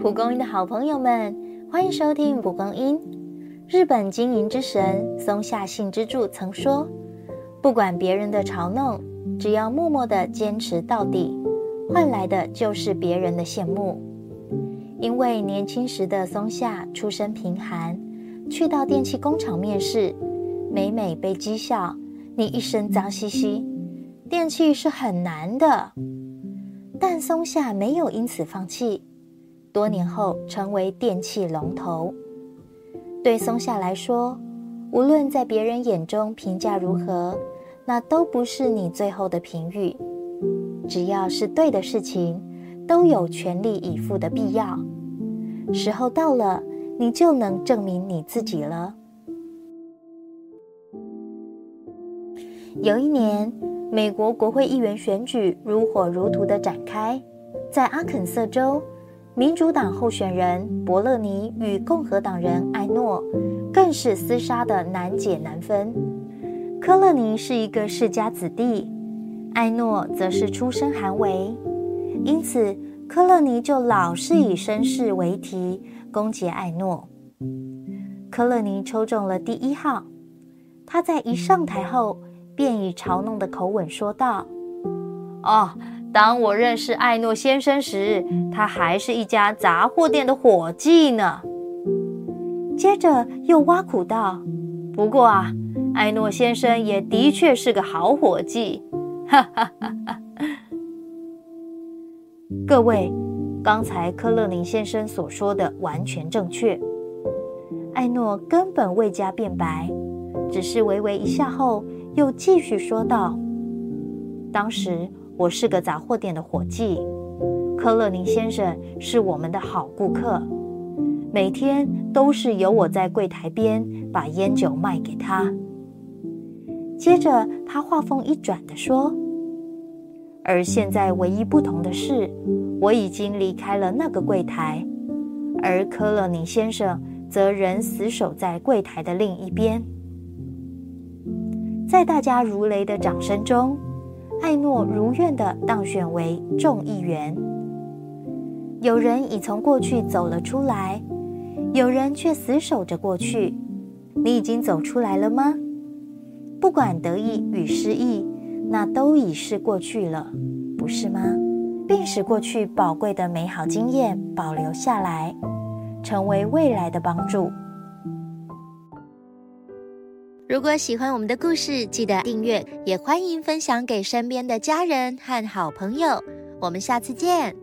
蒲公英的好朋友们，欢迎收听蒲公英。日本经营之神松下幸之助曾说：“不管别人的嘲弄，只要默默的坚持到底，换来的就是别人的羡慕。”因为年轻时的松下出身贫寒，去到电器工厂面试，每每被讥笑：“你一身脏兮兮，电器是很难的。”但松下没有因此放弃，多年后成为电器龙头。对松下来说，无论在别人眼中评价如何，那都不是你最后的评语。只要是对的事情，都有全力以赴的必要。时候到了，你就能证明你自己了。有一年。美国国会议员选举如火如荼的展开，在阿肯色州，民主党候选人伯勒尼与共和党人艾诺更是厮杀的难解难分。科勒尼是一个世家子弟，艾诺则是出身寒微，因此科勒尼就老是以身世为题攻击艾诺。科勒尼抽中了第一号，他在一上台后。便以嘲弄的口吻说道：“哦，当我认识艾诺先生时，他还是一家杂货店的伙计呢。”接着又挖苦道：“不过啊，艾诺先生也的确是个好伙计。”哈哈哈哈各位，刚才科勒林先生所说的完全正确。艾诺根本未加辩白，只是微微一笑后。又继续说道：“当时我是个杂货店的伙计，科勒尼先生是我们的好顾客，每天都是由我在柜台边把烟酒卖给他。”接着他话锋一转的说：“而现在唯一不同的是，我已经离开了那个柜台，而科勒尼先生则仍死守在柜台的另一边。”在大家如雷的掌声中，艾诺如愿的当选为众议员。有人已从过去走了出来，有人却死守着过去。你已经走出来了吗？不管得意与失意，那都已是过去了，不是吗？并使过去宝贵的美好经验保留下来，成为未来的帮助。如果喜欢我们的故事，记得订阅，也欢迎分享给身边的家人和好朋友。我们下次见。